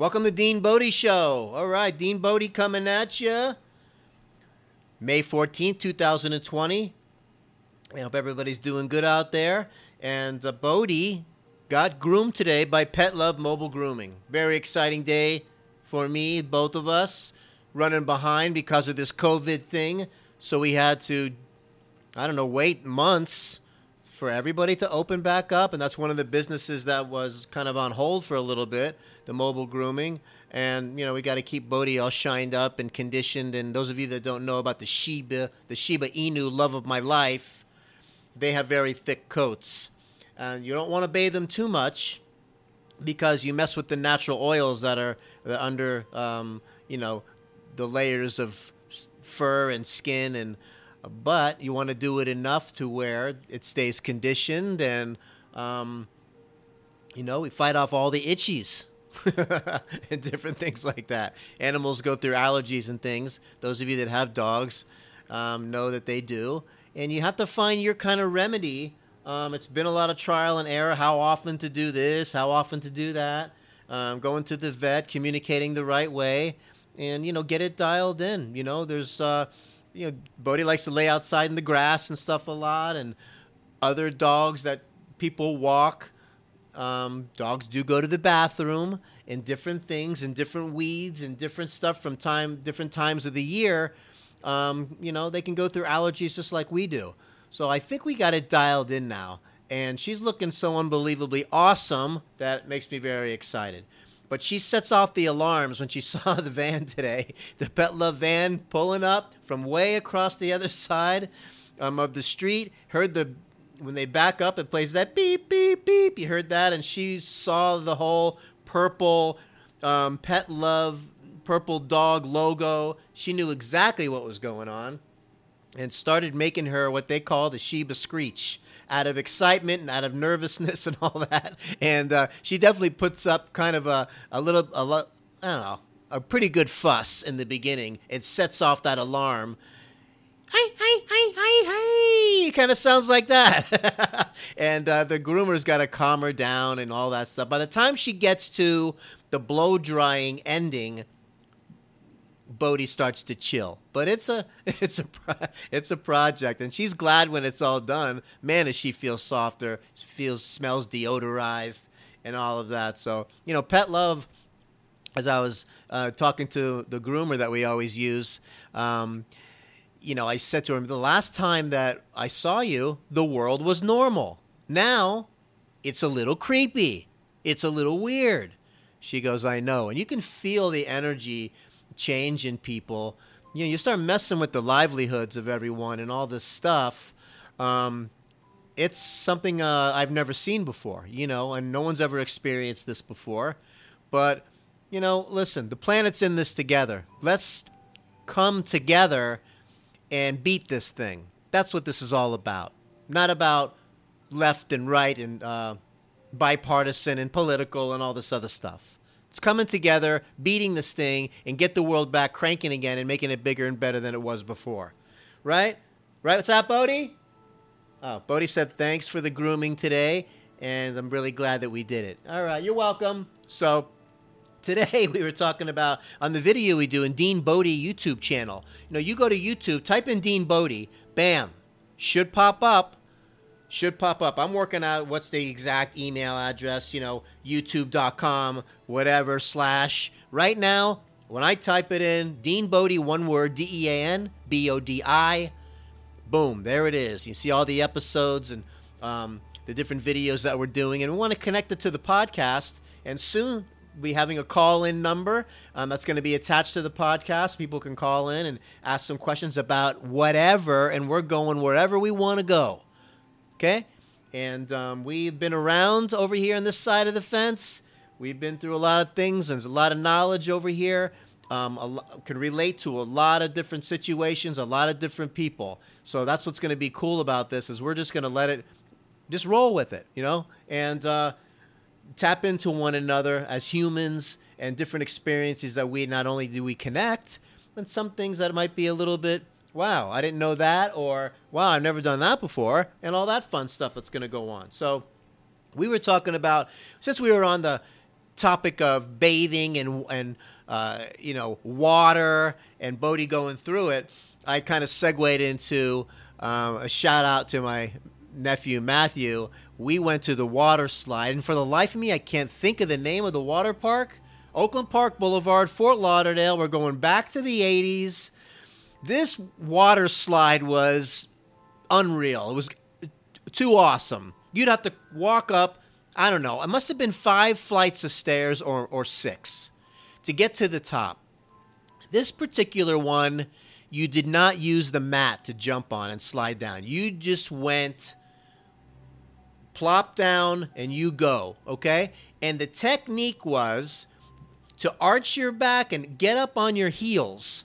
Welcome to Dean Bodie Show. All right, Dean Bodie coming at you. May 14th, 2020. I hope everybody's doing good out there. And uh, Bodie got groomed today by Pet Love Mobile Grooming. Very exciting day for me, both of us, running behind because of this COVID thing. So we had to, I don't know, wait months for everybody to open back up. And that's one of the businesses that was kind of on hold for a little bit the mobile grooming. And you know we got to keep Bodie all shined up and conditioned. And those of you that don't know about the Shiba, the Shiba Inu, love of my life, they have very thick coats, and you don't want to bathe them too much because you mess with the natural oils that are, that are under, um, you know, the layers of fur and skin and. But you want to do it enough to where it stays conditioned and, um, you know, we fight off all the itchies and different things like that. Animals go through allergies and things. Those of you that have dogs um, know that they do. And you have to find your kind of remedy. Um, it's been a lot of trial and error. How often to do this? How often to do that? Um, going to the vet, communicating the right way, and you know, get it dialed in. You know, there's uh, you know, Bodie likes to lay outside in the grass and stuff a lot, and other dogs that people walk um, dogs do go to the bathroom and different things and different weeds and different stuff from time different times of the year. Um, you know, they can go through allergies just like we do. So I think we got it dialed in now. And she's looking so unbelievably awesome that makes me very excited. But she sets off the alarms when she saw the van today, the Pet Love van pulling up from way across the other side um, of the street. Heard the when they back up, it plays that beep beep beep. You heard that, and she saw the whole purple um, pet love purple dog logo. She knew exactly what was going on, and started making her what they call the Shiba Screech out of excitement and out of nervousness and all that. And uh, she definitely puts up kind of a a little a lo- I don't know a pretty good fuss in the beginning. It sets off that alarm hi, hi, hi, hi, hi. It kind of sounds like that. and uh, the groomer's got to calm her down and all that stuff. By the time she gets to the blow drying ending, Bodie starts to chill. But it's a it's a it's a project, and she's glad when it's all done. Man, does she feel softer? Feels smells deodorized and all of that. So you know, pet love. As I was uh, talking to the groomer that we always use. Um, you know, I said to him, the last time that I saw you, the world was normal. Now, it's a little creepy. It's a little weird. She goes, I know. And you can feel the energy change in people. You know, you start messing with the livelihoods of everyone and all this stuff. Um, it's something uh, I've never seen before, you know, and no one's ever experienced this before. But, you know, listen, the planet's in this together. Let's come together and beat this thing. That's what this is all about. Not about left and right and uh, bipartisan and political and all this other stuff. It's coming together, beating this thing, and get the world back cranking again and making it bigger and better than it was before. Right? Right? What's up, Bodie? Oh, Bodie said thanks for the grooming today, and I'm really glad that we did it. All right, you're welcome. So, Today we were talking about on the video we do in Dean Bodie YouTube channel. You know, you go to YouTube, type in Dean Bodie, bam, should pop up. Should pop up. I'm working out what's the exact email address, you know, youtube.com, whatever, slash. Right now, when I type it in, Dean Bodie, one word, D E A N B O D I, boom, there it is. You see all the episodes and um, the different videos that we're doing, and we want to connect it to the podcast. And soon be having a call in number um, that's going to be attached to the podcast. People can call in and ask some questions about whatever, and we're going wherever we want to go. Okay? And um, we've been around over here on this side of the fence. We've been through a lot of things, and there's a lot of knowledge over here. Um, lo- can relate to a lot of different situations, a lot of different people. So that's what's going to be cool about this is we're just going to let it, just roll with it, you know, and uh, tap into one another as humans and different experiences that we not only do we connect, but some things that might be a little bit, wow, I didn't know that, or wow, I've never done that before, and all that fun stuff that's going to go on. So we were talking about, since we were on the topic of bathing and and uh, you know water and Bodie going through it, I kind of segued into um, a shout out to my nephew Matthew. We went to the water slide, and for the life of me, I can't think of the name of the water park. Oakland Park Boulevard, Fort Lauderdale. We're going back to the 80s. This water slide was unreal. It was too awesome. You'd have to walk up, I don't know, it must have been five flights of stairs or, or six to get to the top. This particular one, you did not use the mat to jump on and slide down. You just went plop down and you go, okay? And the technique was to arch your back and get up on your heels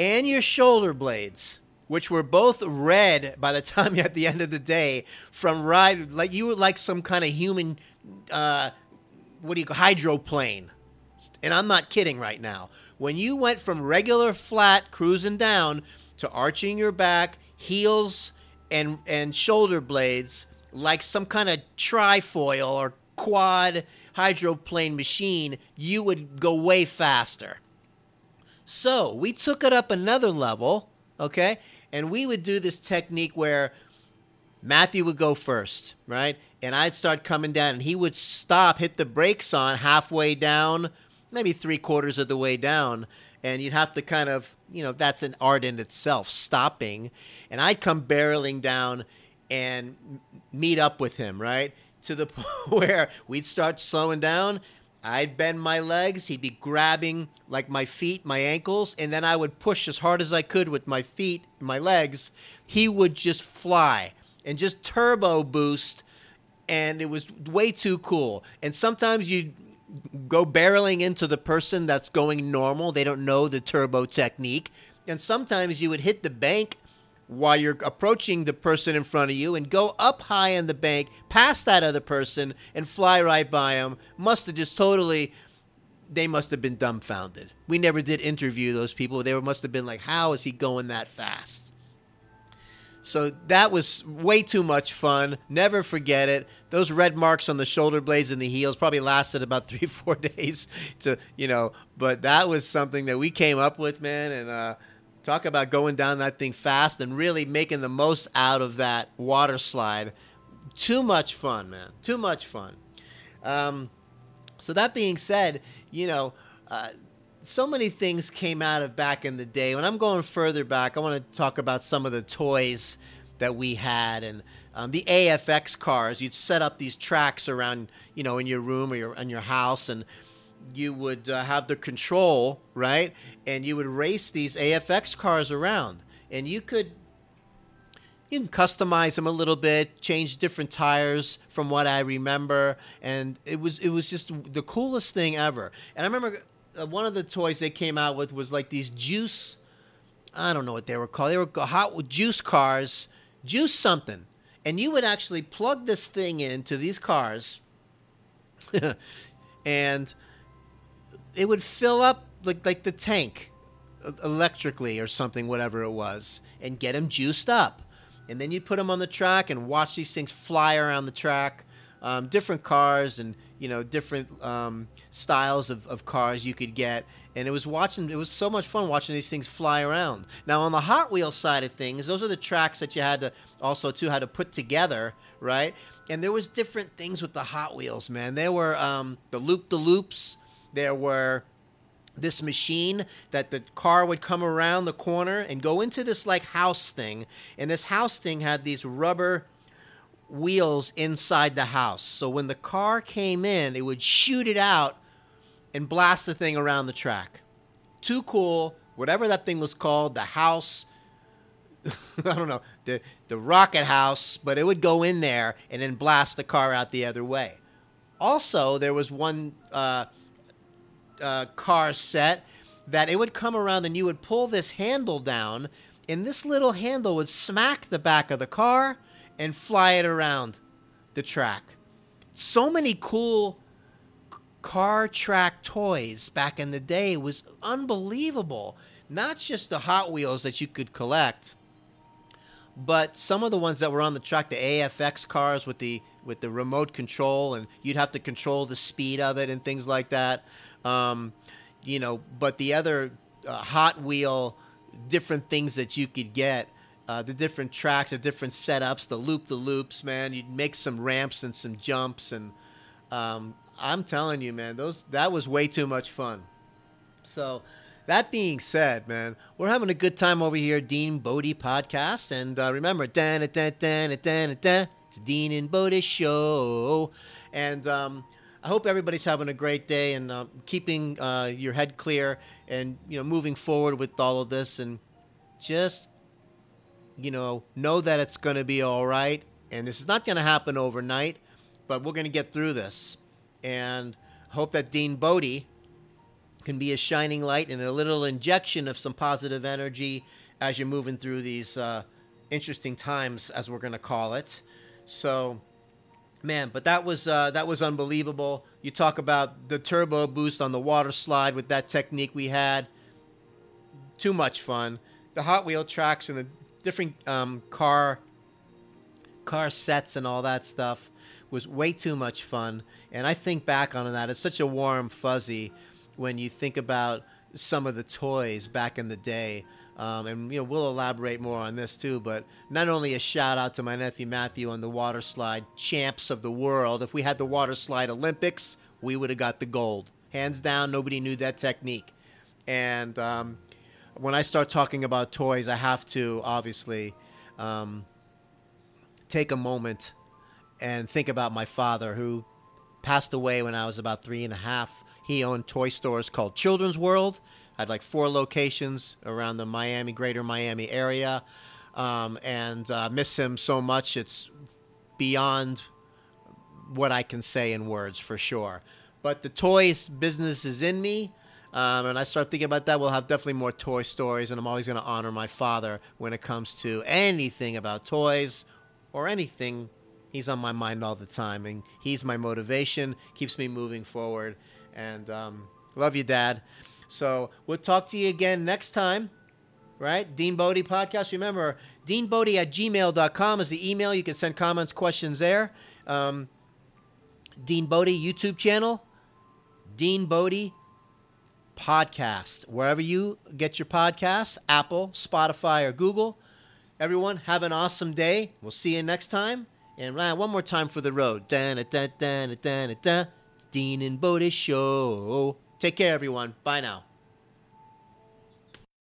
and your shoulder blades, which were both red by the time at the end of the day from ride like you were like some kind of human uh, what do you call hydroplane. And I'm not kidding right now. When you went from regular flat cruising down to arching your back, heels and and shoulder blades like some kind of trifoil or quad hydroplane machine, you would go way faster. So we took it up another level, okay? And we would do this technique where Matthew would go first, right? And I'd start coming down, and he would stop, hit the brakes on halfway down, maybe three quarters of the way down. And you'd have to kind of, you know, that's an art in itself, stopping. And I'd come barreling down and meet up with him, right? To the point where we'd start slowing down. I'd bend my legs. He'd be grabbing like my feet, my ankles, and then I would push as hard as I could with my feet, my legs. He would just fly and just turbo boost, and it was way too cool. And sometimes you'd go barreling into the person that's going normal. They don't know the turbo technique. And sometimes you would hit the bank while you're approaching the person in front of you and go up high in the bank past that other person and fly right by them must have just totally they must have been dumbfounded. We never did interview those people. They must have been like how is he going that fast? So that was way too much fun. Never forget it. Those red marks on the shoulder blades and the heels probably lasted about three four days to you know but that was something that we came up with man and uh Talk about going down that thing fast and really making the most out of that water slide. Too much fun, man. Too much fun. Um, so that being said, you know, uh, so many things came out of back in the day. When I'm going further back, I want to talk about some of the toys that we had and um, the AFX cars. You'd set up these tracks around, you know, in your room or your, in your house, and you would uh, have the control, right? And you would race these AFX cars around. And you could you can customize them a little bit, change different tires from what I remember, and it was it was just the coolest thing ever. And I remember uh, one of the toys they came out with was like these juice I don't know what they were called. They were hot juice cars, juice something. And you would actually plug this thing into these cars and it would fill up like like the tank electrically or something, whatever it was, and get them juiced up. And then you'd put them on the track and watch these things fly around the track. Um, different cars and you know different um, styles of, of cars you could get and it was watching it was so much fun watching these things fly around now on the hot wheel side of things those are the tracks that you had to also too had to put together right and there was different things with the hot wheels man there were um, the loop the loops there were this machine that the car would come around the corner and go into this like house thing. And this house thing had these rubber wheels inside the house. So when the car came in it would shoot it out and blast the thing around the track. Too cool. Whatever that thing was called the house i don't know the the rocket house but it would go in there and then blast the car out the other way. Also there was one uh, uh, car set that it would come around and you would pull this handle down, and this little handle would smack the back of the car and fly it around the track. So many cool car track toys back in the day was unbelievable. Not just the Hot Wheels that you could collect, but some of the ones that were on the track, the AFX cars with the with the remote control, and you'd have to control the speed of it and things like that. Um, you know, but the other uh, Hot Wheel, different things that you could get. Uh, the different tracks, the different setups, the loop, the loops, man. You'd make some ramps and some jumps, and um, I'm telling you, man, those that was way too much fun. So, that being said, man, we're having a good time over here, Dean Bodie podcast, and uh, remember, dan dan dan dan dan, it's Dean and Bodie show, and um, I hope everybody's having a great day and uh, keeping uh, your head clear and you know moving forward with all of this and just you know know that it's going to be all right and this is not going to happen overnight but we're going to get through this. And hope that Dean Bodie can be a shining light and a little injection of some positive energy as you're moving through these uh, interesting times as we're going to call it. So man but that was uh, that was unbelievable. You talk about the turbo boost on the water slide with that technique we had. Too much fun. The hot wheel tracks and the different um, car car sets and all that stuff was way too much fun. And i think back on that it's such a warm fuzzy when you think about some of the toys back in the day um, and you know we'll elaborate more on this too. But not only a shout out to my nephew Matthew on the water slide champs of the world. If we had the water slide Olympics, we would have got the gold, hands down. Nobody knew that technique. And um, when I start talking about toys, I have to obviously um, take a moment and think about my father who passed away when I was about three and a half. He owned toy stores called Children's World had like four locations around the Miami, greater Miami area. Um, and uh, miss him so much. It's beyond what I can say in words for sure. But the toys business is in me. Um, and I start thinking about that. We'll have definitely more toy stories, and I'm always going to honor my father when it comes to anything about toys or anything. He's on my mind all the time, and he's my motivation, keeps me moving forward. And um, love you, Dad. So we'll talk to you again next time, right? Dean Bodie Podcast. Remember, deanbodie at gmail.com is the email. You can send comments, questions there. Um, Dean Bodie YouTube channel, Dean Bodie Podcast. Wherever you get your podcasts, Apple, Spotify, or Google. Everyone, have an awesome day. We'll see you next time. And one more time for the road. Dean and Bodie Show. Take care, everyone. Bye now.